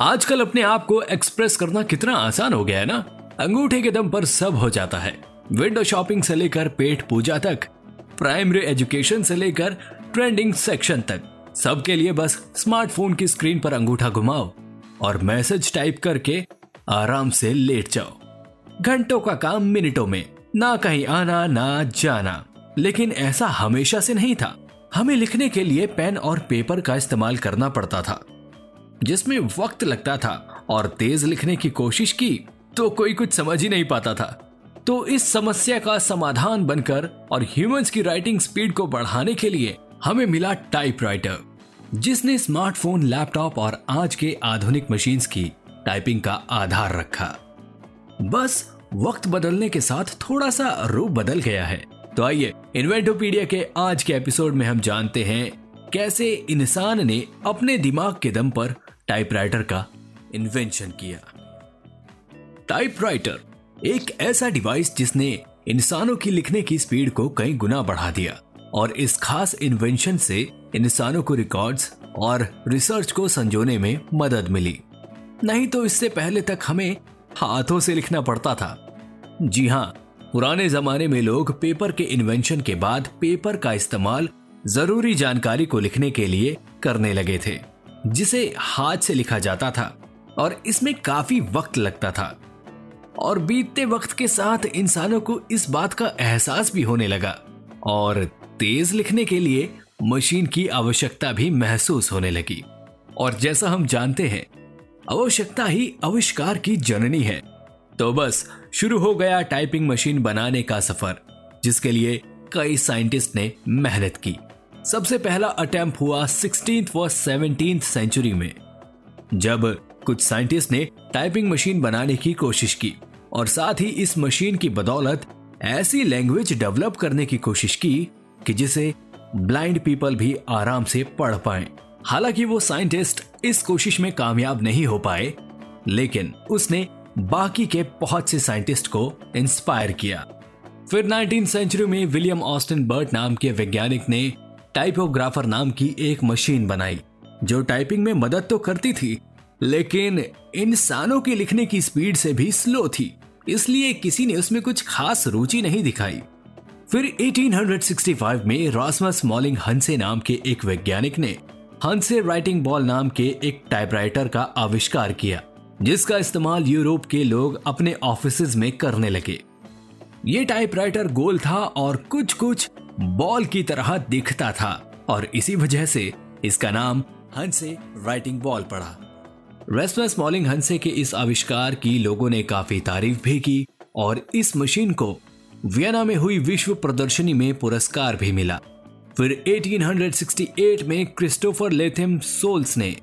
आजकल अपने आप को एक्सप्रेस करना कितना आसान हो गया है ना? अंगूठे के दम पर सब हो जाता है। विंडो शॉपिंग से लेकर पेट पूजा तक, प्राइमरी एजुकेशन से लेकर ट्रेंडिंग सेक्शन तक, सबके लिए बस स्मार्टफ़ोन की स्क्रीन पर अंगूठा घुमाओ और मैसेज टाइप करके आराम से लेट जाओ। घंटों का काम मिनटों में, ना कहीं आना, ना जाना। लेकिन ऐसा हमेशा से नहीं था। हमें लिखने के लिए पेन और पेपर का इस्तेमाल करना पड़ता था। जिसमें वक्त लगता था और तेज लिखने की कोशिश की तो कोई कुछ समझ ही नहीं पाता था। तो इस समस्या का समाधान बनकर और ह्यूमंस की राइटिंग स्पीड को बढ़ाने के लिए हमें मिला टाइपराइटर, जिसने स्मार्टफ़ोन, लैपटॉप और आज के आधुनिक मशीन्स की टाइपिंग का आधार रखा। बस वक्त बदलने के साथ थोड़ा सा रूप बदल गया है। तो आइए, इन्वेंटोपीडिया के आज के एपिसोड में हम जानते हैं कैसे इंसान ने अपने दिमाग के दम पर टाइपराइटर का इन्वेंशन किया। टाइपराइटर एक ऐसा डिवाइस जिसने इंसानों की लिखने की स्पीड को कई गुना बढ़ा दिया और इस खास इन्वेंशन से इंसानों को रिकॉर्ड्स और रिसर्च को संजोने में मदद मिली। नहीं तो इससे पहले तक हमें हाथों से लिखना पड़ता था। जी हाँ पुराने जमाने में लोग पेपर के इन्वेंशन के बाद पेपर का इस्तेमाल ज़रूरी जानकारी को लिखने के लिए करने लगे थे। जिसे हाथ से लिखा जाता था और इसमें काफ़ी वक्त लगता था। और बीतते वक्त के साथ इंसानों को इस बात का एहसास भी होने लगा और तेज लिखने के लिए मशीन की आवश्यकता भी महसूस होने लगी। और जैसा हम जानते हैं, आवश्यकता ही आविष्कार की जननी है। तो बस, शुरू हो गया टाइपिंग मशीन बनाने का सफ़र, जिसके लिए कई साइंटिस्ट ने मेहनत की। सबसे पहला अटेम्प्ट हुआ सिक्सटीन व सेवनटीन सेंचुरी में, जब कुछ साइंटिस्ट ने टाइपिंग मशीन बनाने की कोशिश की और साथ ही इस मशीन की बदौलत ऐसी लैंग्वेज डेवलप करने की कोशिश की कि जिसे ब्लाइंड पीपल भी आराम से पढ़ पाए। हालाँकि वो साइंटिस्ट इस कोशिश में कामयाब नहीं हो पाए, लेकिन उसने बाकी के बहुत से साइंटिस्ट को इंस्पायर किया। फिर 19 सेंचुरी में विलियम ऑस्टिन बर्ट नाम के वैज्ञानिक ने टाइपोग्राफर नाम की एक मशीन बनाई, जो टाइपिंग में मदद तो करती थी, लेकिन इंसानों की लिखने की स्पीड से भी स्लो थी, इसलिए किसी ने उसमें कुछ खास रुचि नहीं दिखाई। फिर 1865 में रॉसमस मॉलिंग हंसे नाम के एक वैज्ञानिक ने हंसे राइटिंग बॉल नाम के एक टाइपराइटर का आविष्कार किया, जिसका इस्तेमाल यूरोप के लोग अपने ऑफ़िस में करने लगे। ये टाइपराइटर गोल था और कुछ कुछ बॉल की तरह दिखता था और इसी वजह से इसका नाम हंसे राइटिंग बॉल पड़ा। रेस्मस मॉलिंग हंसे के इस आविष्कार की लोगों ने काफ़ी तारीफ़ भी की और इस मशीन को वियना में हुई विश्व प्रदर्शनी में पुरस्कार भी मिला। फिर 1868 में क्रिस्टोफर लेथेम सोल्स ने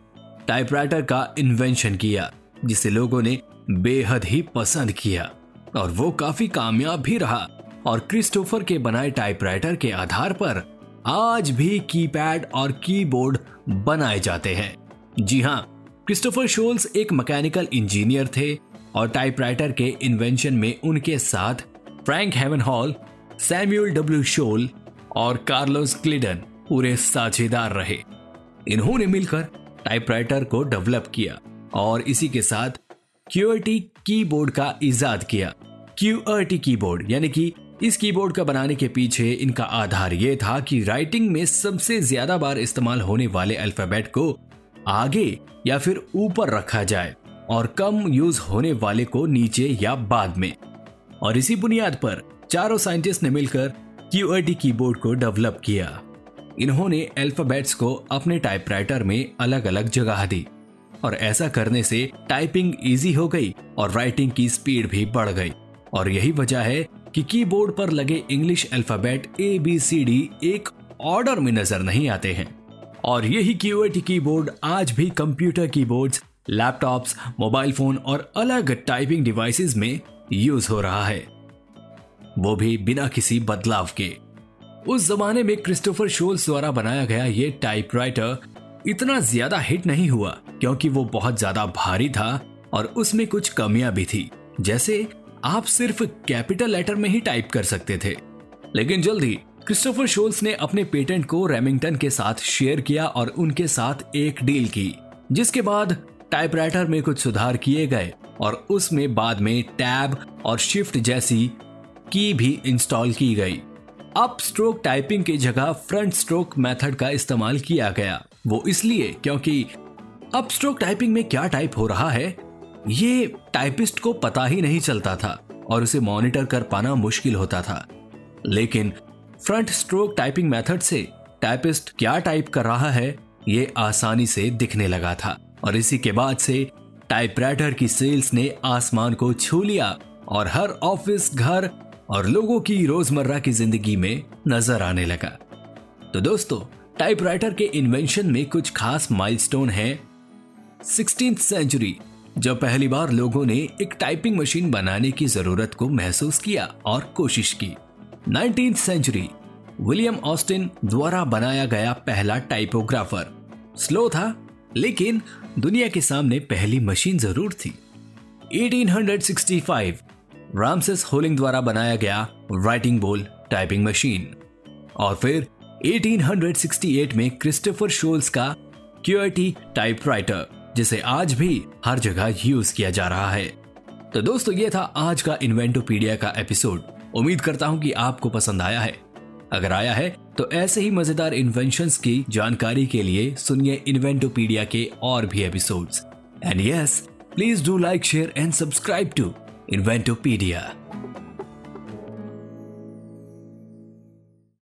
टाइपराइटर का इन्वेंशन किया, जिसे लोगों ने बेहद ही पसंद किया। और वो काफ़ी कामयाब भी रहा और क्रिस्टोफर के बनाए टाइपराइटर के आधार पर आज भी कीपैड और कीबोर्ड बनाए जाते हैं। जी हाँ क्रिस्टोफर शोल्स एक मैकेनिकल इंजीनियर थे और टाइपराइटर के इन्वेंशन में उनके साथ Frank Haven Hall Samuel W Soule और कार्लोस क्लिडन पूरे साझेदार रहे। इन्होंने मिलकर टाइपराइटर को डेवलप किया और इसी के साथ क्यूआरटी कीबोर्ड का इजाद किया। क्यूआरटी कीबोर्ड यानी कि इस कीबोर्ड का बनाने के पीछे इनका आधार ये था कि राइटिंग में सबसे ज़्यादा बार इस्तेमाल होने वाले अल्फ़ाबेट को आगे या फिर ऊपर रखा जाए और कम यूज़ होने वाले को नीचे या बाद में। और इसी बुनियाद पर चारों साइंटिस्ट ने मिलकर क्यूआरटी कीबोर्ड को डेवलप किया। इन्होंने अल्फाबेट्स को अपने टाइपराइटर में अलग अलग जगह दी और ऐसा करने से टाइपिंग इजी हो गई और राइटिंग की स्पीड भी बढ़ गई। और यही वजह है कि कीबोर्ड पर लगे English alphabet A B C D एक ऑर्डर में नज़र नहीं आते हैं। और यही क्यूएटी कीबोर्ड आज भी computer keyboards laptops mobile phone और अलग टाइपिंग डिवाइसेस में यूज़ हो रहा है। वो भी बिना किसी बदलाव के। उस जमाने में क्रिस्टोफर शोल्स द्वारा बनाया गया ये टाइपराइटर इतना ज़्यादा हिट नहीं हुआ, क्योंकि वो बहुत ज़्यादा भारी था और उसमें कुछ कमियाँ भी थी। जैसे आप सिर्फ़ कैपिटल लेटर में ही टाइप कर सकते थे। लेकिन जल्दी, क्रिस्टोफर शोल्स ने अपने पेटेंट को रेमिंगटन के साथ शेयर किया और उनके साथ एक डील की, जिसके बाद टाइपराइटर में कुछ सुधार किए गए और उसमें बाद में टैब और शिफ्ट जैसी की भी इंस्टॉल की गई। अप स्ट्रोक टाइपिंग की जगह फ्रंट स्ट्रोक मेथड का इस्तेमाल किया गया। वो इसलिए क्योंकि अप स्ट्रोक टाइपिंग में क्या टाइप हो रहा है ये टाइपिस्ट को पता ही नहीं चलता था और उसे मॉनिटर कर पाना मुश्किल होता था। लेकिन फ्रंट स्ट्रोक टाइपिंग मेथड से टाइपिस्ट क्या टाइप कर रहा है, ये आसानी से दिखने लगा था। और इसी के बाद से टाइपराइटर की सेल्स ने आसमान को छू लिया और हर ऑफ़िस घर और लोगों की रोज़मर्रा की ज़िंदगी में नज़र आने लगा। तो दोस्तों टाइपराइटर के इन्वेंशन में कुछ खास माइलस्टोन हैं। सिक्सटीन सेंचुरी जब पहली बार लोगों ने एक टाइपिंग मशीन बनाने की ज़रूरत को महसूस किया और कोशिश की। नाइनटीन सेंचुरी विलियम ऑस्टिन द्वारा बनाया गया पहला टाइपोग्राफर स्लो था, लेकिन दुनिया के सामने पहली मशीन ज़रूर थी। 1865 रामसेस होलिंग द्वारा बनाया गया राइटिंग बोल टाइपिंग मशीन और फिर 1868 में क्रिस्टोफर शोल्स का क्यूआरटी टाइपराइटर जिसे आज भी हर जगह यूज़ किया जा रहा है। तो दोस्तों, ये था आज का इन्वेंटोपीडिया का एपिसोड उम्मीद करता हूँ कि आपको पसंद आया है। अगर आया है तो ऐसे ही मज़ेदार इन्वेंशन की जानकारी के लिए सुनिए इन्वेंटोपीडिया के और भी episodes and yes please do like share and subscribe to Inventopedia